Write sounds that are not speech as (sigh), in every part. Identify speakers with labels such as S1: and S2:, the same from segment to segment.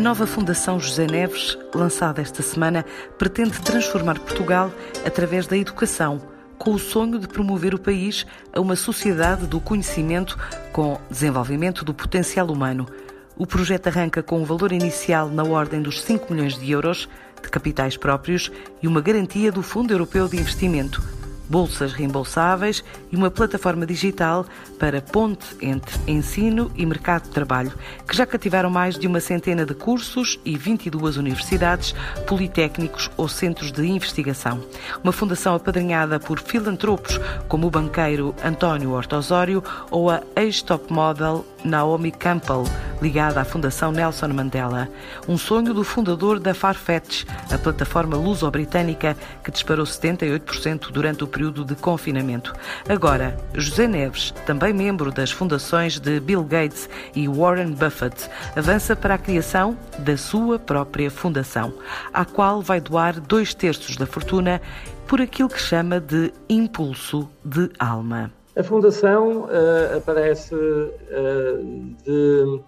S1: A nova Fundação José Neves, lançada esta semana, pretende transformar Portugal através da educação, com o sonho de promover o país a uma sociedade do conhecimento com desenvolvimento do potencial humano. O projeto arranca com um valor inicial na ordem dos 5 milhões de euros de capitais próprios e uma garantia do Fundo Europeu de Investimento bolsas reembolsáveis e uma plataforma digital para ponte entre ensino e mercado de trabalho, que já cativaram mais de uma centena de cursos e 22 universidades, politécnicos ou centros de investigação. Uma fundação apadrinhada por filantropos como o banqueiro António Hortosório ou a ex-top model Naomi Campbell, ligada à Fundação Nelson Mandela. Um sonho do fundador da Farfetch, a plataforma luso-britânica que disparou 78% durante o período de confinamento. Agora, José Neves, também membro das fundações de Bill Gates e Warren Buffett, avança para a criação da sua própria fundação, à qual vai doar dois terços da fortuna por aquilo que chama de impulso de alma.
S2: A Fundação uh, aparece uh, de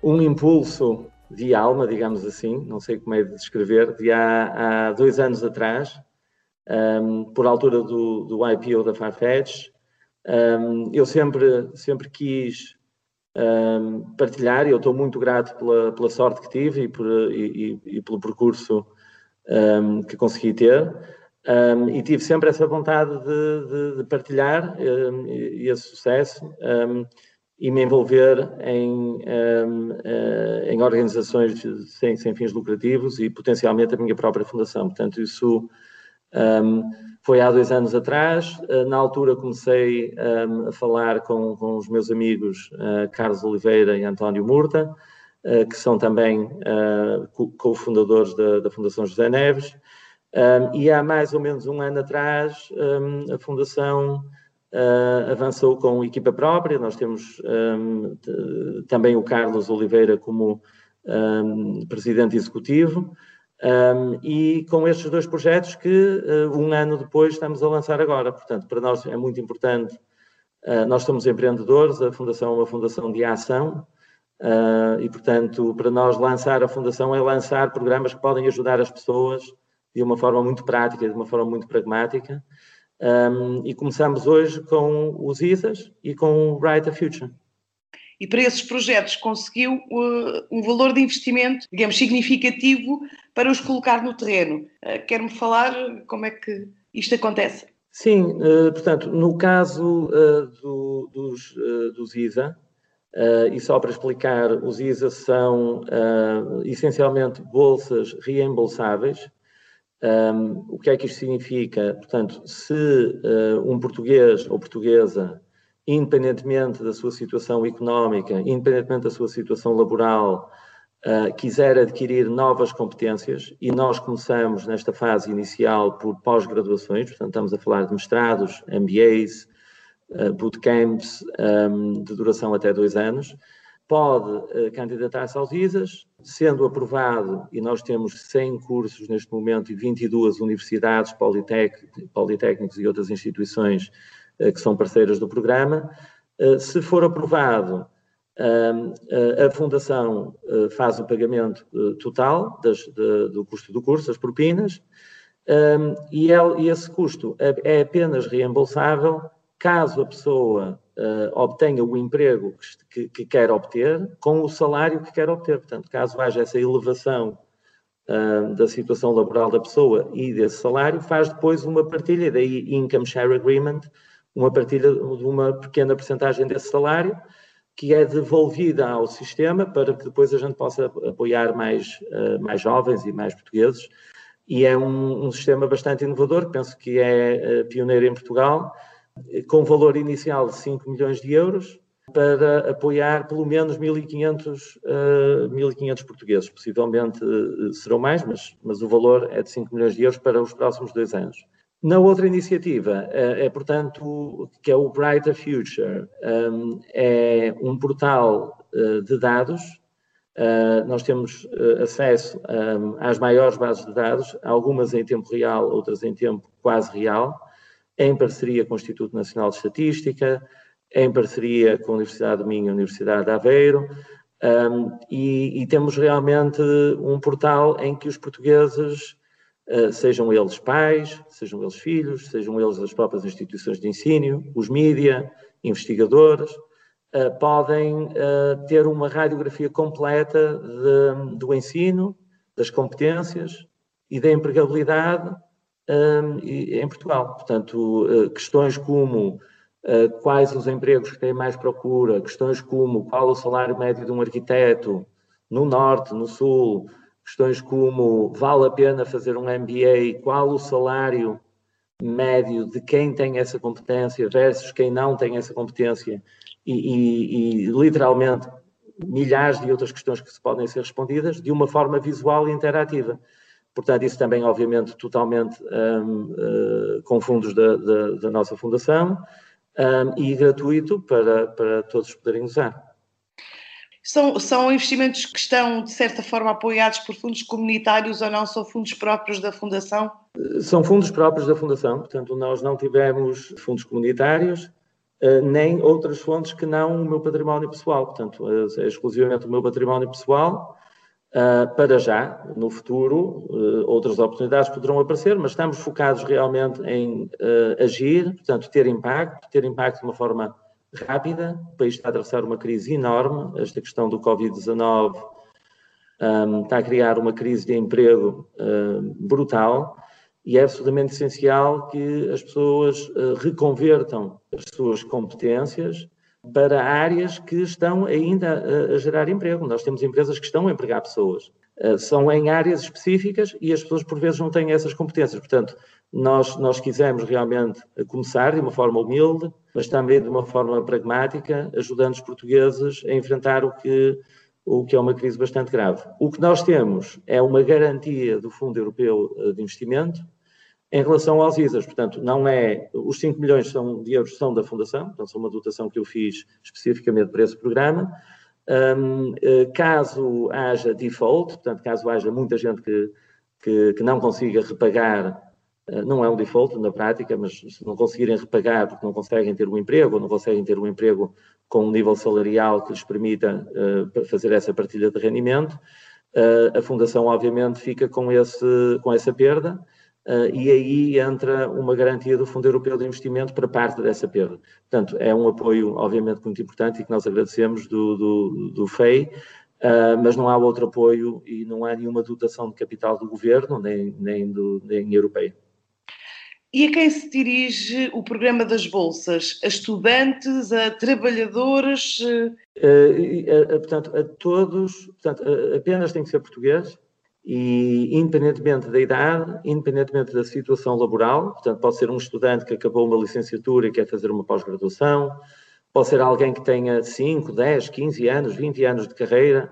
S2: um impulso de alma, digamos assim, não sei como é de descrever, de há, há dois anos atrás, um, ehm, por altura do, do IPO da Farfetch. Um, ehm, eu sempre, sempre quis um, ehm, partilhar e eu estou muito grato pela, pela sorte que tive e, por, e, e, e pelo percurso que consegui ter. Um, e tive sempre essa vontade de, de, de partilhar um, esse sucesso um, e me envolver em, uh, em organizações sem, sem, fins lucrativos e potencialmente a minha própria fundação. Portanto, isso foi há dois anos atrás. Uh, na altura comecei a falar com, com, os meus amigos uh, Carlos Oliveira e António Murta, uh, que são também co-fundadores da, da Fundação José Neves. Um, e há mais ou menos um ano atrás, um, a Fundação uh, avançou com equipa própria. Nós temos um, também o Carlos Oliveira como presidente executivo. e com estes dois projetos que uh, um ano depois estamos a lançar agora. Portanto, para nós é muito importante. Uh, nós somos empreendedores, a Fundação é uma fundação de ação, e, portanto, para nós lançar a Fundação é lançar programas que podem ajudar as pessoas de uma forma muito prática, de uma forma muito pragmática. Um, e começamos hoje com os ISAs e com o Write a Future.
S1: E para esses projetos conseguiu uh, um valor de investimento, digamos, significativo para os colocar no terreno. Uh, Quer-me falar como é que isto acontece?
S2: Sim, uh, portanto, no caso uh, do, dos, uh, dos ISA, e só para explicar, os ISA são essencialmente bolsas reembolsáveis, um, o que é que isto significa? Portanto, se uh, um português ou portuguesa, independentemente da sua situação económica, independentemente da sua situação laboral, uh, quiser adquirir novas competências, e nós começamos nesta fase inicial por pós-graduações, portanto, estamos a falar de mestrados, MBAs, uh, bootcamps um, de duração até dois anos, pode uh, candidatar-se aos ISAs, sendo aprovado, e nós temos 100 cursos neste momento e 22 universidades, politécnicos e outras instituições uh, que são parceiras do programa. Uh, se for aprovado, a Fundação faz o pagamento total das, do custo do curso, as propinas, e, ele, e esse custo é, é apenas reembolsável caso a pessoa uh, obtenha o emprego que, que, quer obter com o salário que quer obter. Portanto, caso haja essa elevação uh, da situação laboral da pessoa e desse salário, faz depois uma partilha, daí Income Share Agreement, uma partilha de uma pequena porcentagem desse salário, que é devolvida ao sistema para que depois a gente possa apoiar mais, uh, mais jovens e mais portugueses. E é um, um sistema bastante inovador, penso que é pioneiro em Portugal, com valor inicial de 5 milhões de euros, para apoiar pelo menos 1.500, uh, 1.500 portugueses. Possivelmente uh, serão mais, mas, mas o valor é de 5 milhões de euros para os próximos dois anos. Na outra iniciativa, uh, é portanto, que é o Brighter Future, um, é um portal uh, de dados. Uh, nós temos acesso um, às maiores bases de dados, algumas em tempo real, outras em tempo quase real, em parceria com o Instituto Nacional de Estatística, em parceria com a Universidade de Minho e a Universidade de Aveiro, Um, e, e, temos realmente um portal em que os portugueses, uh, sejam eles pais, sejam eles filhos, sejam eles as próprias instituições de ensino, os mídia, investigadores, uh, podem uh, ter uma radiografia completa de, do ensino, das competências e da empregabilidade um, em Portugal. Portanto, questões como Uh, quais os empregos que têm mais procura, questões como qual o salário médio de um arquiteto no norte, no sul, questões como vale a pena fazer um MBA, qual o salário médio de quem tem essa competência versus quem não tem essa competência e, e, e literalmente milhares de outras questões que se podem ser respondidas de uma forma visual e interativa. Portanto, isso também, obviamente, totalmente um, uh, com fundos da, da, da nossa fundação um, e gratuito para, para todos poderem usar.
S3: São, são investimentos que estão, de certa forma, apoiados por fundos comunitários ou não são fundos próprios da Fundação?
S2: São fundos próprios da Fundação, portanto, nós não tivemos fundos comunitários, eh, nem outras fontes que não o meu património pessoal. Portanto, é exclusivamente o meu património pessoal Uh, para já, no futuro, uh, outras oportunidades poderão aparecer, mas estamos focados realmente em uh, agir, portanto, ter impacto, ter impacto de uma forma rápida. O país está a atravessar uma crise enorme. Esta questão do Covid-19 um, está a criar uma crise de emprego brutal e é absolutamente essencial que as pessoas reconvertam as suas competências para áreas que estão ainda a, a, gerar emprego. Nós temos empresas que estão a empregar pessoas. Uh, são em áreas específicas e as pessoas, por vezes, não têm essas competências. Portanto, nós, nós quisemos realmente começar de uma forma humilde, mas também de uma forma pragmática, ajudando os portugueses a enfrentar o que, o que é uma crise bastante grave. O que nós temos é uma garantia do Fundo Europeu de Investimento, em relação aos ISAs, portanto, não é, os 5 milhões são, de euros são da Fundação, portanto, são uma dotação que eu fiz especificamente para esse programa. Um, eh, caso haja default, portanto, caso haja muita gente que, que, que, não consiga repagar, eh, não é um default na prática, mas se não conseguirem repagar porque não conseguem ter um emprego, ou não conseguem ter um emprego com um nível salarial que lhes permita uh, fazer essa partilha de rendimento, uh, a Fundação, obviamente, fica com, esse, com essa perda e aí entra uma garantia do Fundo Europeu de Investimento para parte dessa perda. Portanto, é um apoio, obviamente, muito importante e que nós agradecemos do, do, do FEI, uh, mas não há outro apoio e não há nenhuma dotação de capital do governo, nem, nem, do, nem europeia.
S3: E a quem se dirige o programa das bolsas? A estudantes, a trabalhadores?
S2: Uh, portanto, a todos, portanto, apenas tem que ser português, e independentemente da idade, independentemente da situação laboral, portanto, pode ser um estudante que acabou uma licenciatura e quer fazer uma pós-graduação, pode ser alguém que tenha 5, 10, 15 anos, 20 anos de carreira,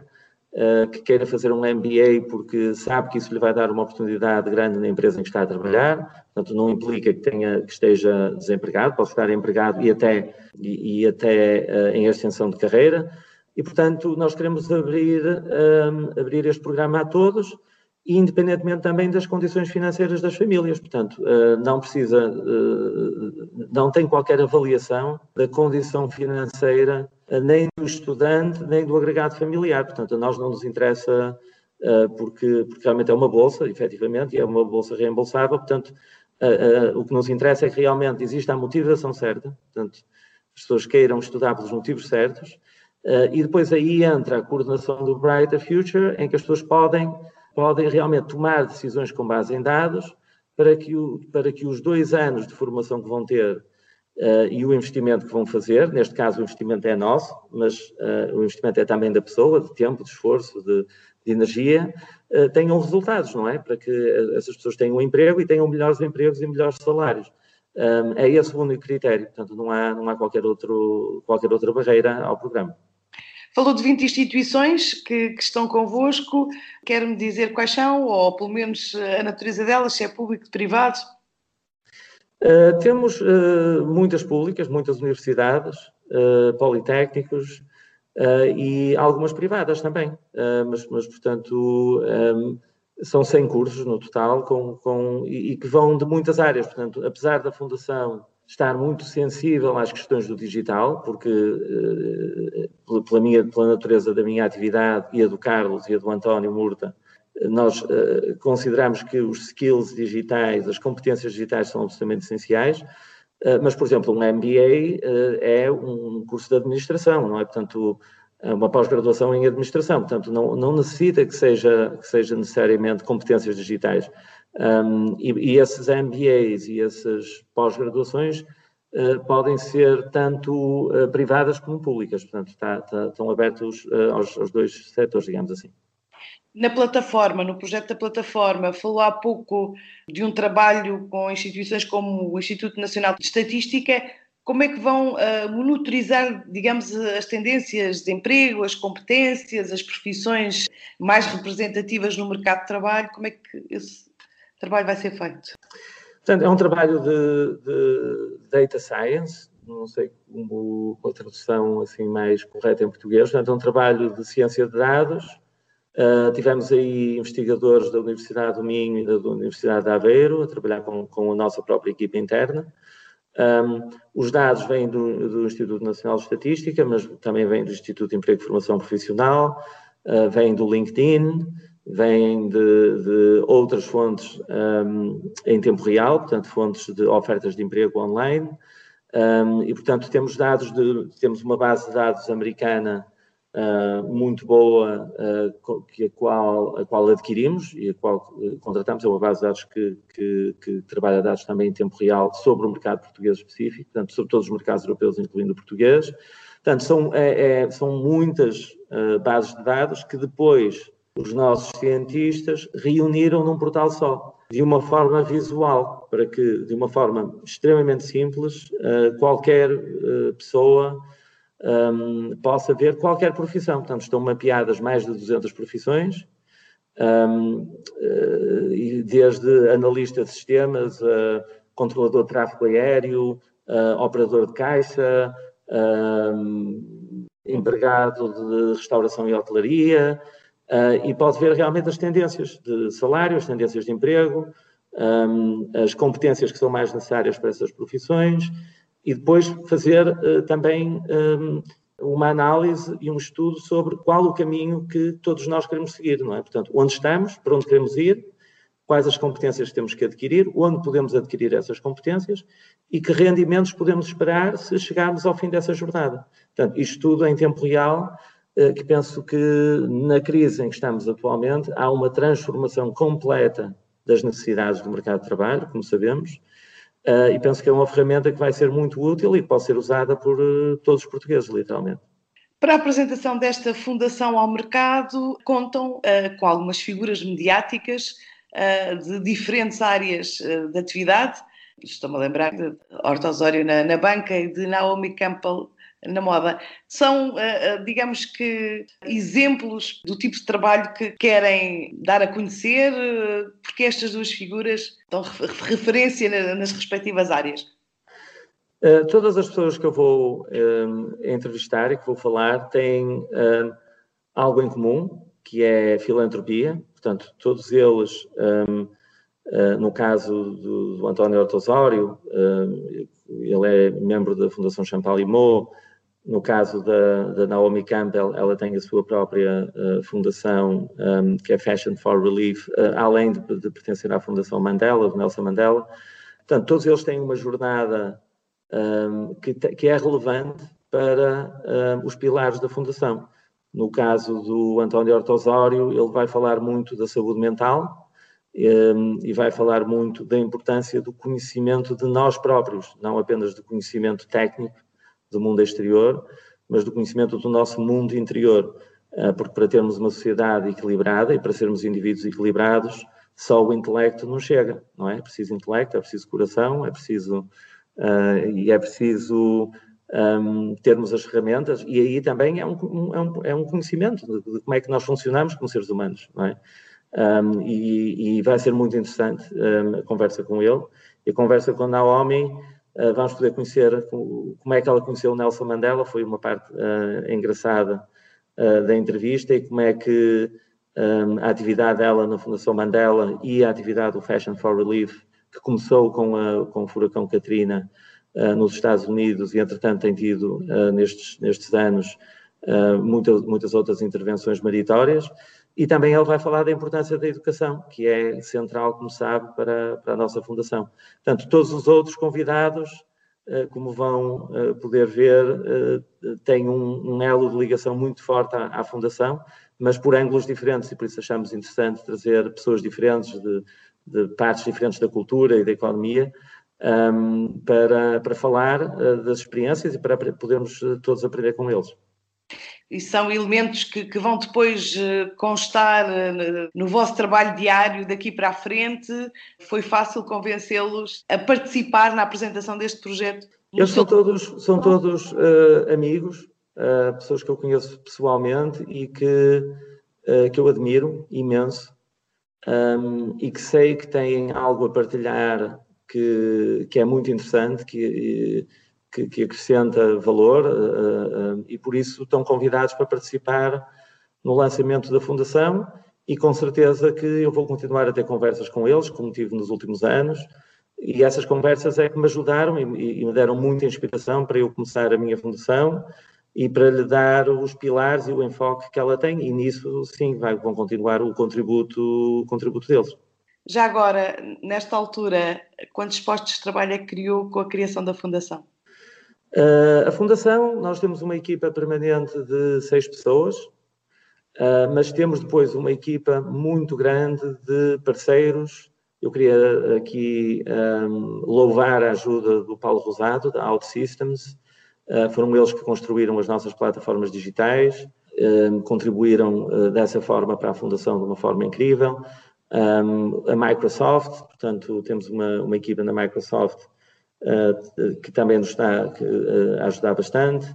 S2: uh, que queira fazer um MBA porque sabe que isso lhe vai dar uma oportunidade grande na empresa em que está a trabalhar, portanto, não implica que, tenha, que esteja desempregado, pode estar empregado e até, e, e até uh, em ascensão de carreira. E, portanto, nós queremos abrir, um, abrir este programa a todos, independentemente também das condições financeiras das famílias. Portanto, uh, não precisa, uh, não tem qualquer avaliação da condição financeira uh, nem do estudante, nem do agregado familiar. Portanto, a nós não nos interessa, porque, porque realmente é uma bolsa, efetivamente, e é uma bolsa reembolsável. Portanto, o que nos interessa é que realmente exista a motivação certa, portanto, as pessoas queiram estudar pelos motivos certos, Uh, e depois aí entra a coordenação do Brighter Future, em que as pessoas podem, podem realmente tomar decisões com base em dados para que, o, para que os dois anos de formação que vão ter uh, e o investimento que vão fazer, neste caso o investimento é nosso, mas uh, o investimento é também da pessoa, de tempo, de esforço, de, de energia, tenham resultados, não é? Para que essas pessoas tenham um emprego e tenham melhores empregos e melhores salários. Um, é esse o único critério, portanto não há, não há qualquer, outro, qualquer outra barreira ao programa.
S3: Falou de 20 instituições que, que estão convosco. Quer-me dizer quais são, ou pelo menos a natureza delas, se é público, privado?
S2: Uh, temos uh, muitas públicas, muitas universidades, uh, politécnicos e algumas privadas também. mas, mas, portanto, um, são 100 cursos no total com, com, e, e, que vão de muitas áreas. Portanto, apesar da Fundação estar muito sensível às questões do digital, porque eh, pela, minha, pela natureza da minha atividade e a do Carlos e a do António Murta, nós uh, consideramos que os skills digitais, as competências digitais são absolutamente essenciais, uh, mas, por exemplo, um MBA é um curso de administração, não é? Portanto, uma pós-graduação em administração, portanto, não, não necessita que seja, que seja necessariamente competências digitais. Um, e, e, esses MBAs e essas pós-graduações podem ser tanto privadas como públicas, portanto, estão abertos aos, aos dois setores, digamos assim
S3: na plataforma, no projeto da plataforma, falou há pouco de um trabalho com instituições como o Instituto Nacional de Estatística. Como é que vão uh, monitorizar, digamos, as tendências de emprego, as competências, as profissões mais representativas no mercado de trabalho? Como é que esse trabalho vai ser feito?
S2: Portanto, é um trabalho de, de data science, não sei como a tradução assim mais correta em português, portanto, é um trabalho de ciência de dados, Uh, tivemos aí investigadores da Universidade do Minho e da Universidade de Aveiro a trabalhar com, com a nossa própria equipe interna. Um, os dados vêm do, do, Instituto Nacional de Estatística, mas também vêm do Instituto de Emprego e Formação Profissional, uh, vêm do LinkedIn, vêm de, de outras fontes um, em tempo real, portanto, fontes de ofertas de emprego online. Um, e, portanto, temos dados de, temos uma base de dados americana uh, muito boa uh, que a, qual, a qual adquirimos e a qual uh, contratamos. É uma base de dados que, que, que, trabalha dados também em tempo real sobre o mercado português específico, portanto, sobre todos os mercados europeus, incluindo o português. Portanto, são, é, é, são muitas bases de dados que depois os nossos cientistas reuniram num portal só, de uma forma visual, para que, de uma forma extremamente simples, qualquer pessoa um, possa ver qualquer profissão. Portanto, estão mapeadas mais de 200 profissões, um, eh, desde analista de sistemas, controlador de tráfego aéreo, operador de caixa, um, empregado de restauração e hotelaria, uh, e pode ver realmente as tendências de salário, as tendências de emprego, um, as competências que são mais necessárias para essas profissões e depois fazer uh, também um, uma análise e um estudo sobre qual o caminho que todos nós queremos seguir, não é? Portanto, onde estamos, para onde queremos ir, quais as competências que temos que adquirir, onde podemos adquirir essas competências e que rendimentos podemos esperar se chegarmos ao fim dessa jornada. Portanto, isto tudo em tempo real, que penso que na crise em que estamos atualmente há uma transformação completa das necessidades do mercado de trabalho, como sabemos, Uh, e penso que é uma ferramenta que vai ser muito útil e pode ser usada por uh, todos os portugueses, literalmente.
S3: Para a apresentação desta fundação ao mercado, contam uh, com algumas figuras mediáticas de diferentes áreas de atividade. Estou-me a lembrar de Horta Osório na, na banca e de Naomi Campbell na moda. São, eh, eh, digamos que, exemplos do tipo de trabalho que querem dar a conhecer, eh, porque estas duas figuras dão referência nas respectivas áreas.
S2: todas as pessoas que eu vou entrevistar e que vou falar têm algo em comum, que é filantropia. Portanto, todos eles, no caso do, António Ortosório, ele é membro da Fundação Champalimau, no caso da, da, Naomi Campbell, ela tem a sua própria uh, fundação, um, que é Fashion for Relief, uh, além de, de, pertencer à Fundação Mandela, do Nelson Mandela. Portanto, todos eles têm uma jornada um, que, te, que, é relevante para um, os pilares da Fundação. No caso do António Ortosório, ele vai falar muito da saúde mental e vai falar muito da importância do conhecimento de nós próprios, não apenas do conhecimento técnico, do mundo exterior, mas do conhecimento do nosso mundo interior. Ah, porque para termos uma sociedade equilibrada e para sermos indivíduos equilibrados, só o intelecto não chega, não é? É preciso intelecto, é preciso coração, é preciso uh, e é preciso um, termos as ferramentas e aí também é um, é um, é um conhecimento de, de, como é que nós funcionamos como seres humanos, não é? Um, e, e, vai ser muito interessante a conversa com ele. E a conversa com Naomi Uh, vamos poder conhecer como é que ela conheceu o Nelson Mandela, foi uma parte uh, engraçada uh, da entrevista, e como é que um, a atividade dela na Fundação Mandela e a atividade do Fashion for Relief, que começou com, a, com o furacão Katrina, nos Estados Unidos e, entretanto, tem tido nestes, nestes anos muitas, muitas outras intervenções meritórias. E também ele vai falar da importância da educação, que é central, como sabe, para, para a nossa Fundação. Portanto, todos os outros convidados, eh, como vão eh, poder ver, eh, têm um, um elo de ligação muito forte à, à, Fundação, mas por ângulos diferentes, e por isso achamos interessante trazer pessoas diferentes, de, de partes diferentes da cultura e da economia, um, ehm, para, para falar das experiências e para podermos todos aprender com eles
S3: e são elementos que, que vão depois eh, constar eh, no vosso trabalho diário daqui para a frente. Foi fácil convencê-los a participar na apresentação deste projeto?
S2: Eles são todos, são todos uh, amigos, uh, pessoas que eu conheço pessoalmente e que, uh, que eu admiro imenso um, e que sei que têm algo a partilhar que, que é muito interessante, que que, que acrescenta valor uh, uh, e por isso estão convidados para participar no lançamento da Fundação e com certeza que eu vou continuar a ter conversas com eles, como tive nos últimos anos, e essas conversas é que me ajudaram e, e me deram muita inspiração para eu começar a minha Fundação e para lhe dar os pilares e o enfoque que ela tem, e nisso, sim, vai, vão continuar o contributo, o contributo deles.
S3: Já agora, nesta altura, quantos postos de trabalho é que criou com a criação da Fundação?
S2: Uh, a Fundação, nós temos uma equipa permanente de seis pessoas, uh, mas temos depois uma equipa muito grande de parceiros. Eu queria aqui um, louvar a ajuda do Paulo Rosado, da OutSystems. Uh, foram eles que construíram as nossas plataformas digitais, contribuíram dessa forma para a Fundação de uma forma incrível. Um, a Microsoft, portanto, temos uma, uma equipa na Microsoft uh, que também nos está uh, a ajudar bastante.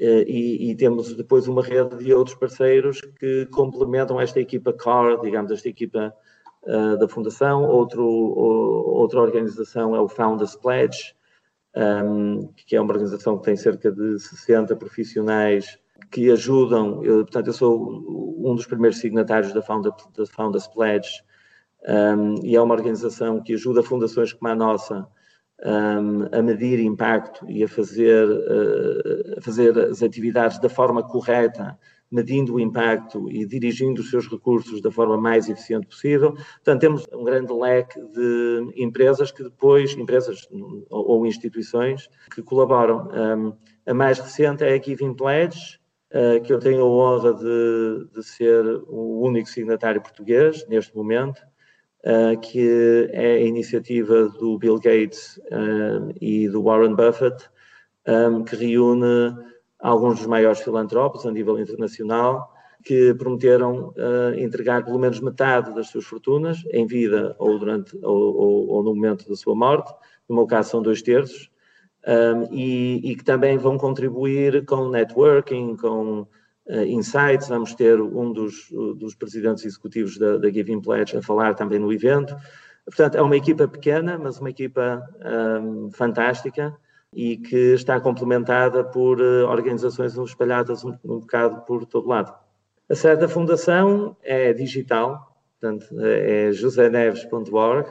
S2: Eh, e, e, temos depois uma rede de outros parceiros que complementam esta equipa core, digamos, esta equipa uh, da Fundação. Outro, outra organização é o Founders Pledge, um, que é uma organização que tem cerca de 60 profissionais que ajudam. Eu, portanto, eu sou um dos primeiros signatários da Founders Pledge um, e é uma organização que ajuda fundações como a nossa um, a medir impacto e a fazer, uh, a fazer as atividades da forma correta, medindo o impacto e dirigindo os seus recursos da forma mais eficiente possível. Portanto, temos um grande leque de empresas que depois, empresas ou, instituições, que colaboram. Um, a mais recente é a Giving Pledge, uh, que eu tenho a honra de, de ser o único signatário português neste momento. Uh, que é a iniciativa do Bill Gates uh, e do Warren Buffett, um, que reúne alguns dos maiores filantropos a nível internacional, que prometeram uh, entregar pelo menos metade das suas fortunas em vida ou, durante, ou, ou, ou no momento da sua morte, no meu caso são dois terços, um, e, e, que também vão contribuir com networking, com Insights, vamos ter um dos, dos presidentes executivos da, da, Giving Pledge a falar também no evento. Portanto, é uma equipa pequena, mas uma equipa um, fantástica e que está complementada por uh, organizações espalhadas um, um bocado por todo lado. A sede da Fundação é digital, portanto, é joseneves.org.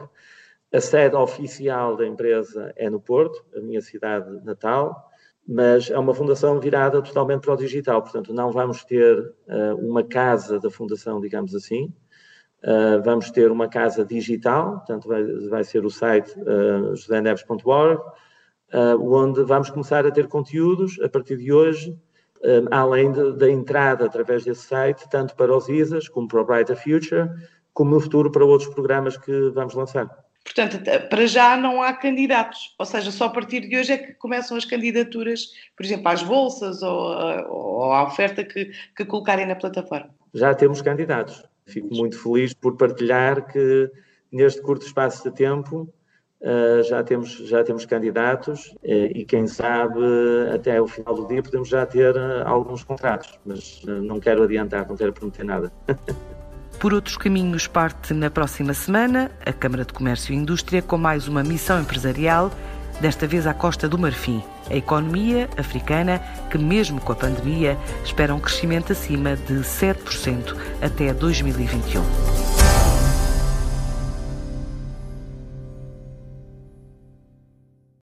S2: A sede oficial da empresa é no Porto, a minha cidade natal mas é uma fundação virada totalmente para o digital, portanto, não vamos ter uh, uma casa da fundação, digamos assim, uh, vamos ter uma casa digital, portanto, vai, vai ser o site uh, uh, onde vamos começar a ter conteúdos a partir de hoje, além de, da entrada através desse site, tanto para os ISAs, como para o Brighter Future, como no futuro para outros programas que vamos lançar.
S3: Portanto, para já não há candidatos, ou seja, só a partir de hoje é que começam as candidaturas, por exemplo, às bolsas ou, ou à oferta que, que colocarem na plataforma.
S2: Já temos candidatos. Fico muito feliz por partilhar que neste curto espaço de tempo uh, já, temos, já temos candidatos uh, e quem sabe até o final do dia podemos já ter uh, alguns contratos, mas não quero adiantar, não quero prometer nada. (laughs)
S3: Por outros caminhos, parte na próxima semana a Câmara de Comércio e Indústria com mais uma missão empresarial, desta vez à Costa do Marfim. A economia africana, que mesmo com a pandemia, espera um crescimento acima de 7% até 2021.